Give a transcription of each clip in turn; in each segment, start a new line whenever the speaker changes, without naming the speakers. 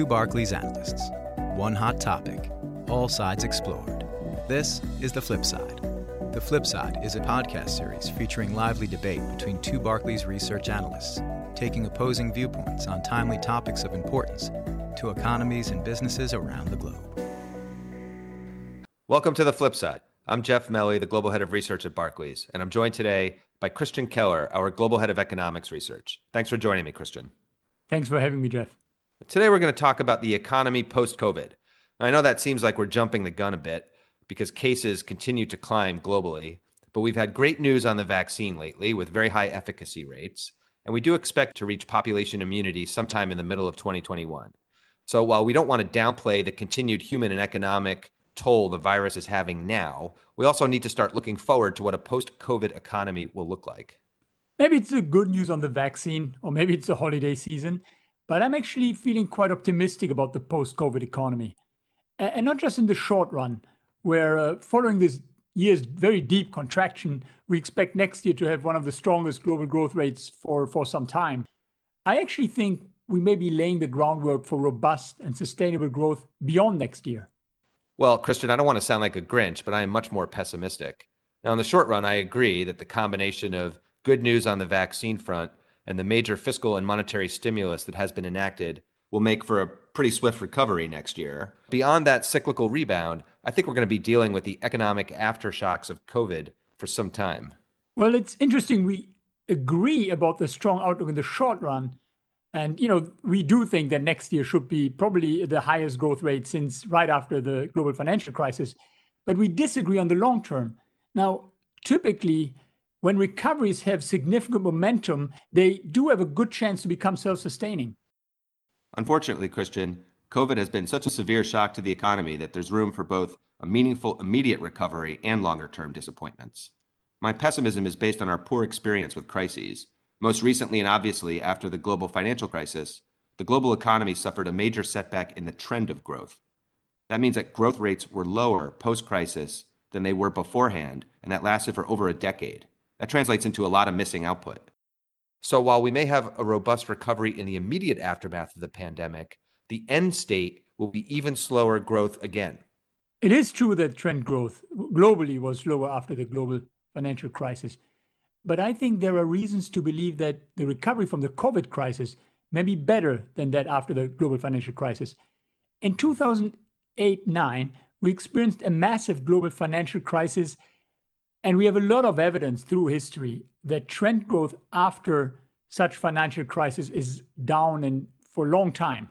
two Barclays analysts. One hot topic, all sides explored. This is The Flip Side. The Flip Side is a podcast series featuring lively debate between two Barclays research analysts, taking opposing viewpoints on timely topics of importance to economies and businesses around the globe.
Welcome to The Flip Side. I'm Jeff Meli, the Global Head of Research at Barclays, and I'm joined today by Christian Keller, our Global Head of Economics Research. Thanks for joining me, Christian.
Thanks for having me, Jeff.
Today, we're going to talk about the economy post COVID. I know that seems like we're jumping the gun a bit because cases continue to climb globally, but we've had great news on the vaccine lately with very high efficacy rates, and we do expect to reach population immunity sometime in the middle of 2021. So while we don't want to downplay the continued human and economic toll the virus is having now, we also need to start looking forward to what a post COVID economy will look like.
Maybe it's the good news on the vaccine, or maybe it's the holiday season, but I'm actually feeling quite optimistic about the post COVID economy. And not just in the short run, where uh, following this year's very deep contraction, we expect next year to have one of the strongest global growth rates for, for some time. I actually think we may be laying the groundwork for robust and sustainable growth beyond next year.
Well, Christian, I don't want to sound like a Grinch, but I am much more pessimistic. Now, in the short run, I agree that the combination of good news on the vaccine front and the major fiscal and monetary stimulus that has been enacted will make for a pretty swift recovery next year. Beyond that cyclical rebound, I think we're going to be dealing with the economic aftershocks of COVID for some time.
Well, it's interesting. We agree about the strong outlook in the short run, and you know, we do think that next year should be probably the highest growth rate since right after the global financial crisis. But we disagree on the long term. Now, typically, when recoveries have significant momentum, they do have a good chance to become self-sustaining.
Unfortunately, Christian, COVID has been such a severe shock to the economy that there's room for both a meaningful immediate recovery and longer term disappointments. My pessimism is based on our poor experience with crises, most recently and obviously after the global financial crisis, the global economy suffered a major setback in the trend of growth. That means that growth rates were lower post crisis than they were beforehand, and that lasted for over a decade. That translates into a lot of missing output. So while we may have a robust recovery in the immediate aftermath of the pandemic, the end state will be even slower growth again.
It is true that trend growth globally was lower after the global financial crisis. But I think there are reasons to believe that the recovery from the COVID crisis may be better than that after the global financial crisis. In 2008 9, we experienced a massive global financial crisis, and we have a lot of evidence through history that trend growth after such financial crisis is down and for a long time.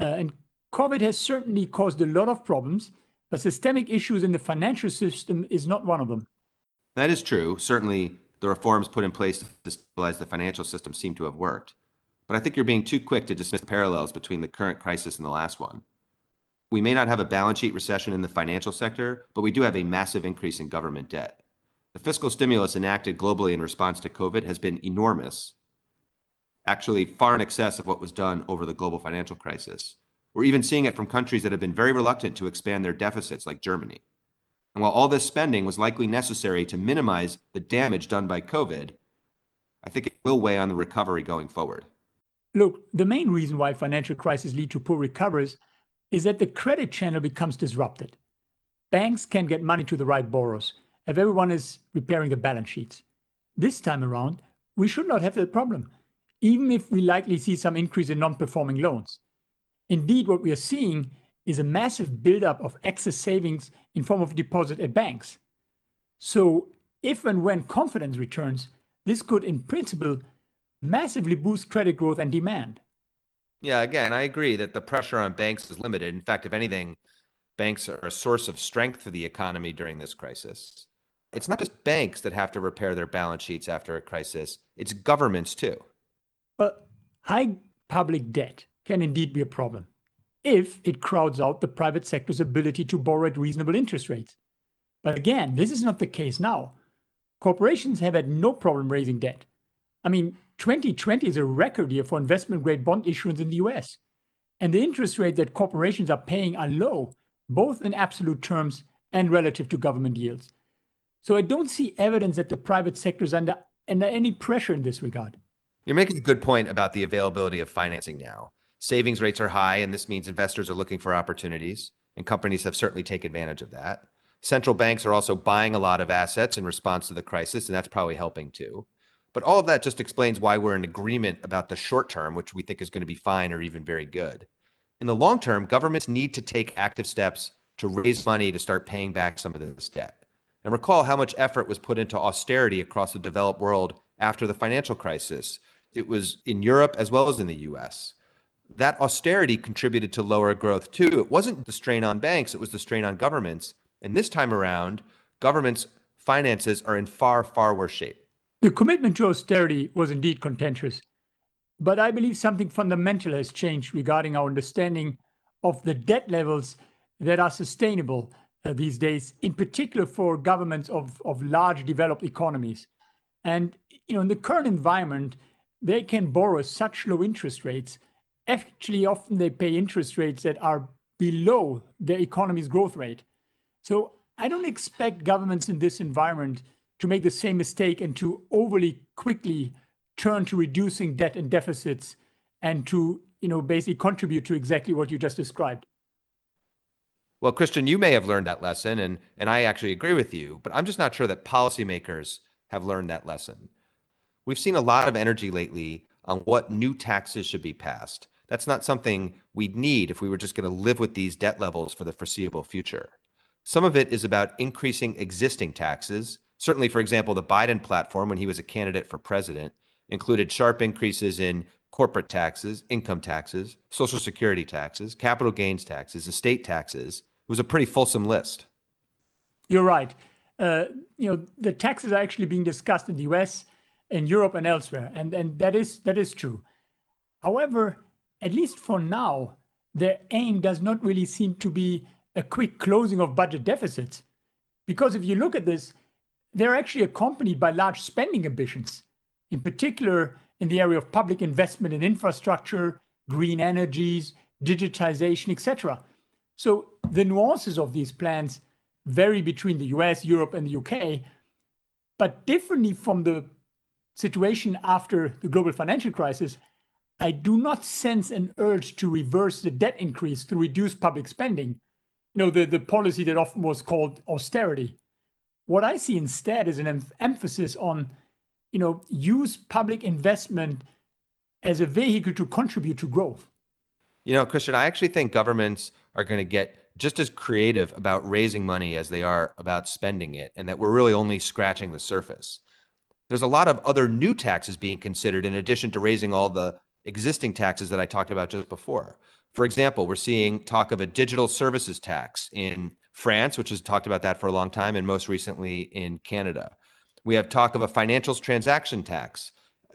Uh, and COVID has certainly caused a lot of problems, but systemic issues in the financial system is not one of them.
That is true. Certainly, the reforms put in place to stabilize the financial system seem to have worked. But I think you're being too quick to dismiss parallels between the current crisis and the last one. We may not have a balance sheet recession in the financial sector, but we do have a massive increase in government debt. The fiscal stimulus enacted globally in response to COVID has been enormous, actually, far in excess of what was done over the global financial crisis. We're even seeing it from countries that have been very reluctant to expand their deficits, like Germany. And while all this spending was likely necessary to minimize the damage done by COVID, I think it will weigh on the recovery going forward.
Look, the main reason why financial crises lead to poor recoveries is that the credit channel becomes disrupted. Banks can't get money to the right borrowers if everyone is repairing the balance sheets. This time around, we should not have that problem, even if we likely see some increase in non performing loans. Indeed, what we are seeing is a massive buildup of excess savings in form of deposit at banks. So if and when confidence returns, this could, in principle, massively boost credit growth and demand.
Yeah, again, I agree that the pressure on banks is limited. In fact, if anything, banks are a source of strength for the economy during this crisis. It's not just banks that have to repair their balance sheets after a crisis, it's governments too.
But high public debt can indeed be a problem if it crowds out the private sector's ability to borrow at reasonable interest rates. But again, this is not the case now. Corporations have had no problem raising debt. I mean, 2020 is a record year for investment grade bond issuance in the US. And the interest rate that corporations are paying are low, both in absolute terms and relative to government yields. So I don't see evidence that the private sector is under, under any pressure in this regard.
You're making a good point about the availability of financing now. Savings rates are high, and this means investors are looking for opportunities, and companies have certainly taken advantage of that. Central banks are also buying a lot of assets in response to the crisis, and that's probably helping too. But all of that just explains why we're in agreement about the short term, which we think is going to be fine or even very good. In the long term, governments need to take active steps to raise money to start paying back some of this debt. And recall how much effort was put into austerity across the developed world after the financial crisis. It was in Europe as well as in the US. That austerity contributed to lower growth too. It wasn't the strain on banks, it was the strain on governments. And this time around, governments' finances are in far, far worse shape.
The commitment to austerity was indeed contentious. But I believe something fundamental has changed regarding our understanding of the debt levels that are sustainable Uh, these days, in particular for governments of, of large developed economies. And you know, in the current environment, they can borrow such low interest rates. Actually, often they pay interest rates that are below the economy's growth rate. So I don't expect governments in this environment to make the same mistake and to overly quickly turn to reducing debt and deficits and to you know basically contribute to exactly what you just described.
Well, Christian, you may have learned that lesson, and, and I actually agree with you, but I'm just not sure that policymakers have learned that lesson. We've seen a lot of energy lately on what new taxes should be passed. That's not something we'd need if we were just going to live with these debt levels for the foreseeable future. Some of it is about increasing existing taxes. Certainly, for example, the Biden platform, when he was a candidate for president, included sharp increases in corporate taxes, income taxes, social security taxes, capital gains taxes, estate taxes, was a pretty fulsome list.
You're right. Uh, you know, the taxes are actually being discussed in the US, in Europe, and elsewhere, and and that is that is true. However, at least for now, their aim does not really seem to be a quick closing of budget deficits, because if you look at this, they're actually accompanied by large spending ambitions, in particular in the area of public investment in infrastructure, green energies, digitization, etc. So the nuances of these plans vary between the US, Europe, and the UK, but differently from the situation after the global financial crisis, I do not sense an urge to reverse the debt increase to reduce public spending. You know, the, the policy that often was called austerity. What I see instead is an em- emphasis on, you know, use public investment as a vehicle to contribute to growth.
You know, Christian, I actually think governments are going to get just as creative about raising money as they are about spending it, and that we're really only scratching the surface. There's a lot of other new taxes being considered in addition to raising all the existing taxes that I talked about just before. For example, we're seeing talk of a digital services tax in France, which has talked about that for a long time, and most recently in Canada. We have talk of a financials transaction tax.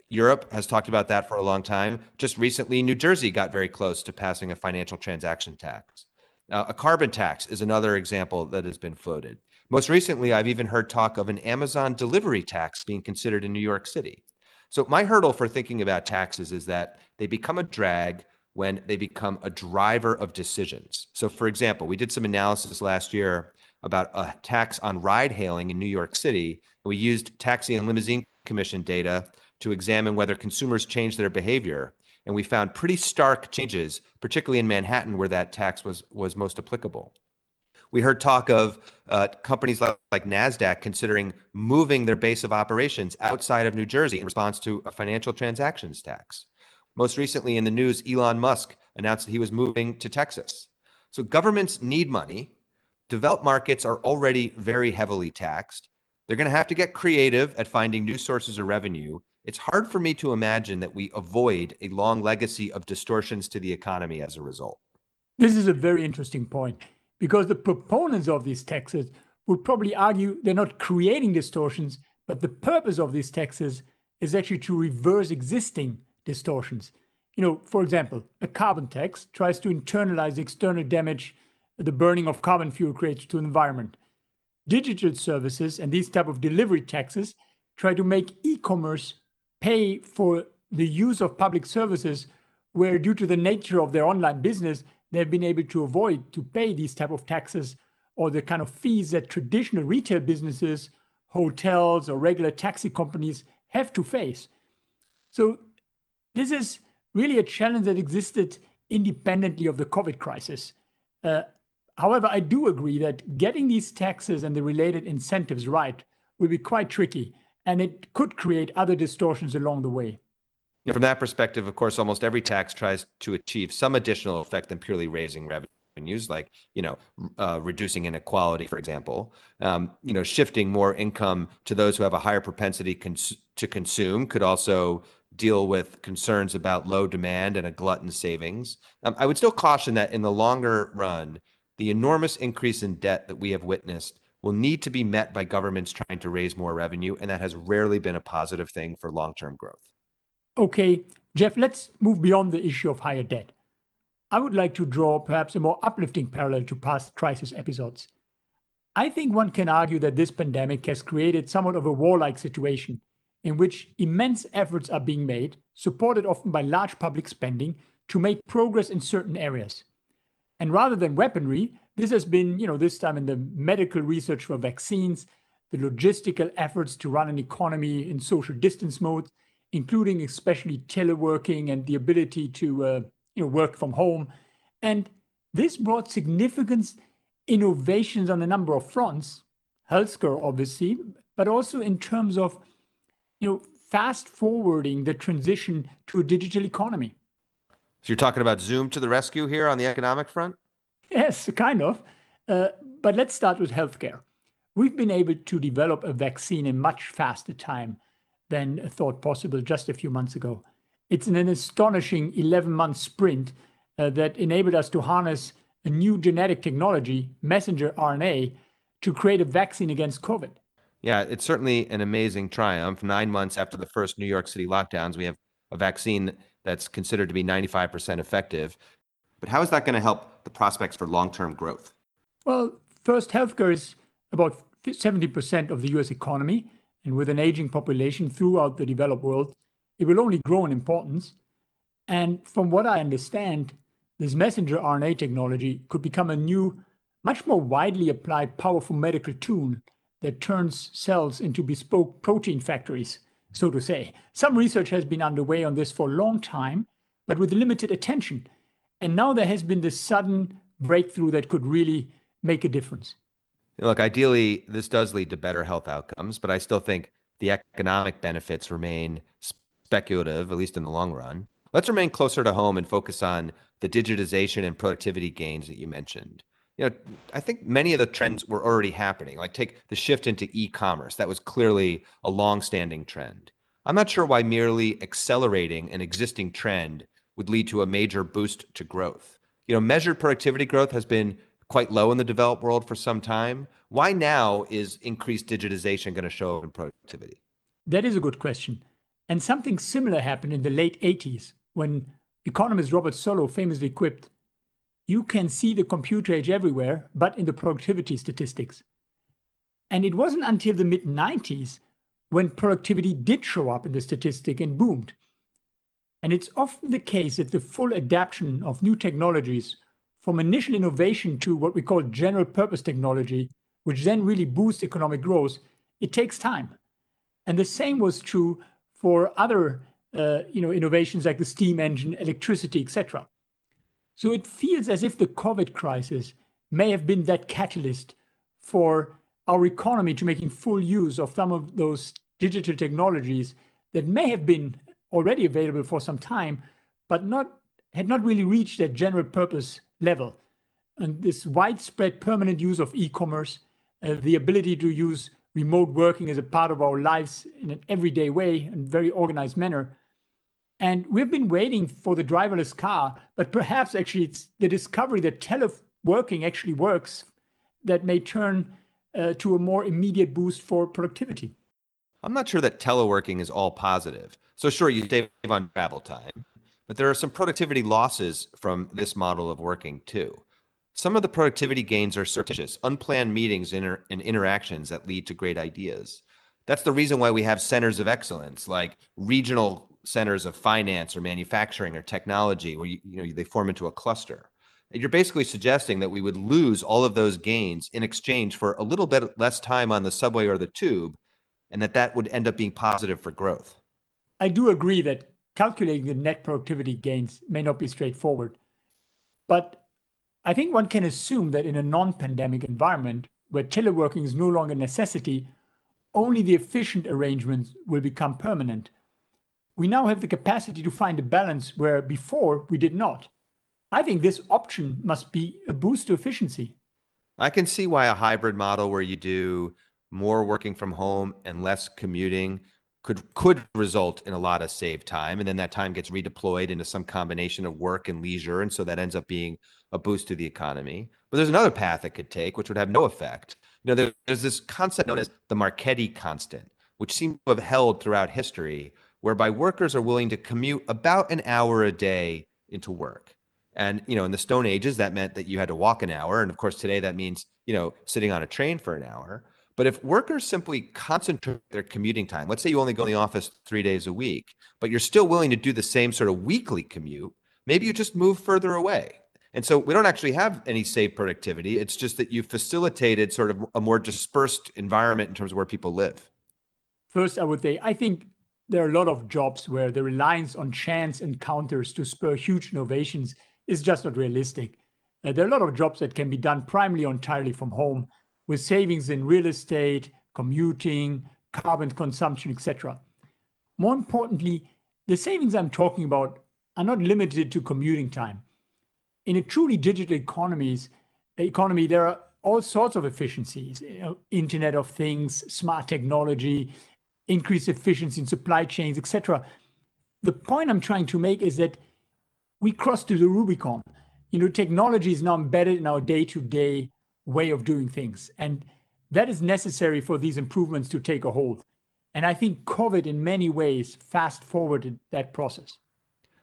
Europe has talked about that for a long time. Just recently, New Jersey got very close to passing a financial transaction tax. Uh, a carbon tax is another example that has been floated. Most recently, I've even heard talk of an Amazon delivery tax being considered in New York City. So, my hurdle for thinking about taxes is that they become a drag when they become a driver of decisions. So, for example, we did some analysis last year about a tax on ride hailing in New York City. We used Taxi and Limousine Commission data to examine whether consumers change their behavior and we found pretty stark changes, particularly in Manhattan, where that tax was was most applicable. We heard talk of uh, companies like, like NASDAQ considering moving their base of operations outside of New Jersey in response to a financial transactions tax. Most recently in the news, Elon Musk announced that he was moving to Texas. So governments need money. Developed markets are already very heavily taxed. They're going to have to get creative at finding new sources of revenue it's hard for me to imagine that we avoid a long legacy of distortions to the economy as a result.
This is a very interesting point because the proponents of these taxes would probably argue they're not creating distortions, but the purpose of these taxes is actually to reverse existing distortions. You know, for example, a carbon tax tries to internalize external damage the burning of carbon fuel creates to the environment. Digital services and these type of delivery taxes try to make e-commerce pay for the use of public services where due to the nature of their online business they've been able to avoid to pay these type of taxes or the kind of fees that traditional retail businesses hotels or regular taxi companies have to face so this is really a challenge that existed independently of the COVID crisis. Uh, however, I do agree that getting these taxes and the related incentives right will be quite tricky, and it could create other distortions along the way.
From that perspective, of course, almost every tax tries to achieve some additional effect than purely raising revenues, like you know, uh, reducing inequality, for example. Um, you know, shifting more income to those who have a higher propensity cons- to consume could also deal with concerns about low demand and a glutton savings. Um, I would still caution that in the longer run, the enormous increase in debt that we have witnessed will need to be met by governments trying to raise more revenue, and that has rarely been a positive thing for long term growth.
Okay, Jeff, let's move beyond the issue of higher debt. I would like to draw perhaps a more uplifting parallel to past crisis episodes. I think one can argue that this pandemic has created somewhat of a warlike situation in which immense efforts are being made, supported often by large public spending, to make progress in certain areas. And rather than weaponry, this has been, you know, this time in the medical research for vaccines, the logistical efforts to run an economy in social distance mode, including especially teleworking and the ability to, uh, you know, work from home. And this brought significant innovations on a number of fronts, healthcare, obviously, but also in terms of you know, fast forwarding the transition to a digital economy.
So you're talking about Zoom to the rescue here on the economic front?
Yes, kind of. Uh, but let's start with healthcare. We've been able to develop a vaccine in much faster time than thought possible just a few months ago. It's an astonishing 11 month sprint uh, that enabled us to harness a new genetic technology, messenger RNA, to create a vaccine against COVID.
Yeah, it's certainly an amazing triumph. Nine months after the first New York City lockdowns, we have a vaccine that's considered to be 95% effective. But how is that going to help the prospects for long term growth?
Well, first, healthcare is about 70% of the US economy. And with an aging population throughout the developed world, it will only grow in importance. And from what I understand, this messenger RNA technology could become a new, much more widely applied, powerful medical tool that turns cells into bespoke protein factories, so to say. Some research has been underway on this for a long time, but with limited attention. And now there has been this sudden breakthrough that could really make a difference.
Look, ideally, this does lead to better health outcomes, but I still think the economic benefits remain speculative, at least in the long run. Let's remain closer to home and focus on the digitization and productivity gains that you mentioned you know, I think many of the trends were already happening. Like take the shift into e-commerce. That was clearly a long-standing trend. I'm not sure why merely accelerating an existing trend would lead to a major boost to growth. You know, measured productivity growth has been quite low in the developed world for some time. Why now is increased digitization going to show up in productivity?
That is a good question. And something similar happened in the late 80s when economist Robert Solow famously quipped you can see the computer age everywhere, but in the productivity statistics. And it wasn't until the mid 90s when productivity did show up in the statistic and boomed. And it's often the case that the full adaptation of new technologies from initial innovation to what we call general purpose technology, which then really boosts economic growth, it takes time. And the same was true for other uh, you know, innovations like the steam engine, electricity, etc. So it feels as if the COVID crisis may have been that catalyst for our economy to making full use of some of those digital technologies that may have been already available for some time, but not had not really reached that general purpose level. And this widespread permanent use of e-commerce, uh, the ability to use remote working as a part of our lives in an everyday way and very organized manner, and we've been waiting for the driverless car, but perhaps actually it's the discovery that teleworking actually works that may turn uh, to a more immediate boost for productivity.
I'm not sure that teleworking is all positive. So, sure, you save on travel time, but there are some productivity losses from this model of working too. Some of the productivity gains are surreptitious, unplanned meetings and interactions that lead to great ideas. That's the reason why we have centers of excellence like regional centers of finance or manufacturing or technology where you, you know they form into a cluster you're basically suggesting that we would lose all of those gains in exchange for a little bit less time on the subway or the tube and that that would end up being positive for growth
i do agree that calculating the net productivity gains may not be straightforward But I think one can assume that in a non pandemic environment where teleworking is no longer a necessity, only the efficient arrangements will become permanent. We now have the capacity to find a balance where before we did not. I think this option must be a boost to efficiency.
I can see why a hybrid model where you do more working from home and less commuting could could result in a lot of saved time and then that time gets redeployed into some combination of work and leisure and so that ends up being a boost to the economy but there's another path it could take which would have no effect you know there, there's this concept known as the marchetti constant which seems to have held throughout history whereby workers are willing to commute about an hour a day into work and you know in the stone ages that meant that you had to walk an hour and of course today that means you know sitting on a train for an hour but if workers simply concentrate their commuting time, let's say you only go in the office three days a week, but you're still willing to do the same sort of weekly commute, maybe you just move further away. And so we don't actually have any saved productivity. It's just that you facilitated sort of a more dispersed environment in terms of where people live.
First, I would say, I think there are a lot of jobs where the reliance on chance encounters to spur huge innovations is just not realistic. Uh, there are a lot of jobs that can be done primarily or entirely from home with savings in real estate, commuting, carbon consumption, etc. More importantly, the savings I'm talking about are not limited to commuting time. In a truly digital economies, economy, there are all sorts of efficiencies, you know, Internet of Things, smart technology, increased efficiency in supply chains, etc. The point I'm trying to make is that we crossed to the Rubicon. You know, technology is now embedded in our day-to-day way of doing things. And that is necessary for these improvements to take a hold. And I think COVID, in many ways, fast forwarded that process.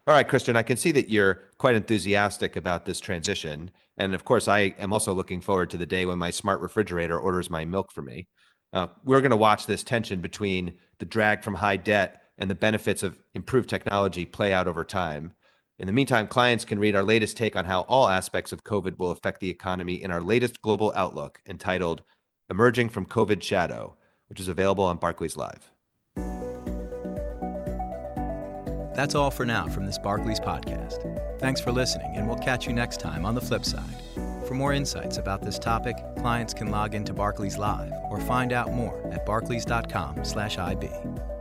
All right, Christian, I can see that you're quite enthusiastic about this transition. And of course, I am also looking forward to the day when my smart refrigerator orders my milk for me. Uh, we're going to watch this tension between the drag from high debt and the benefits of improved technology play out over time. In the meantime, clients can read our latest take on how all aspects of COVID will affect the economy in our latest global outlook entitled Emerging from COVID Shadow, which is available on Barclays Live.
That's all for now from this Barclays podcast. Thanks for listening, and we'll catch you next time on the flip side. For more insights about this topic, clients can log into Barclays Live or find out more at barclays.com/ib.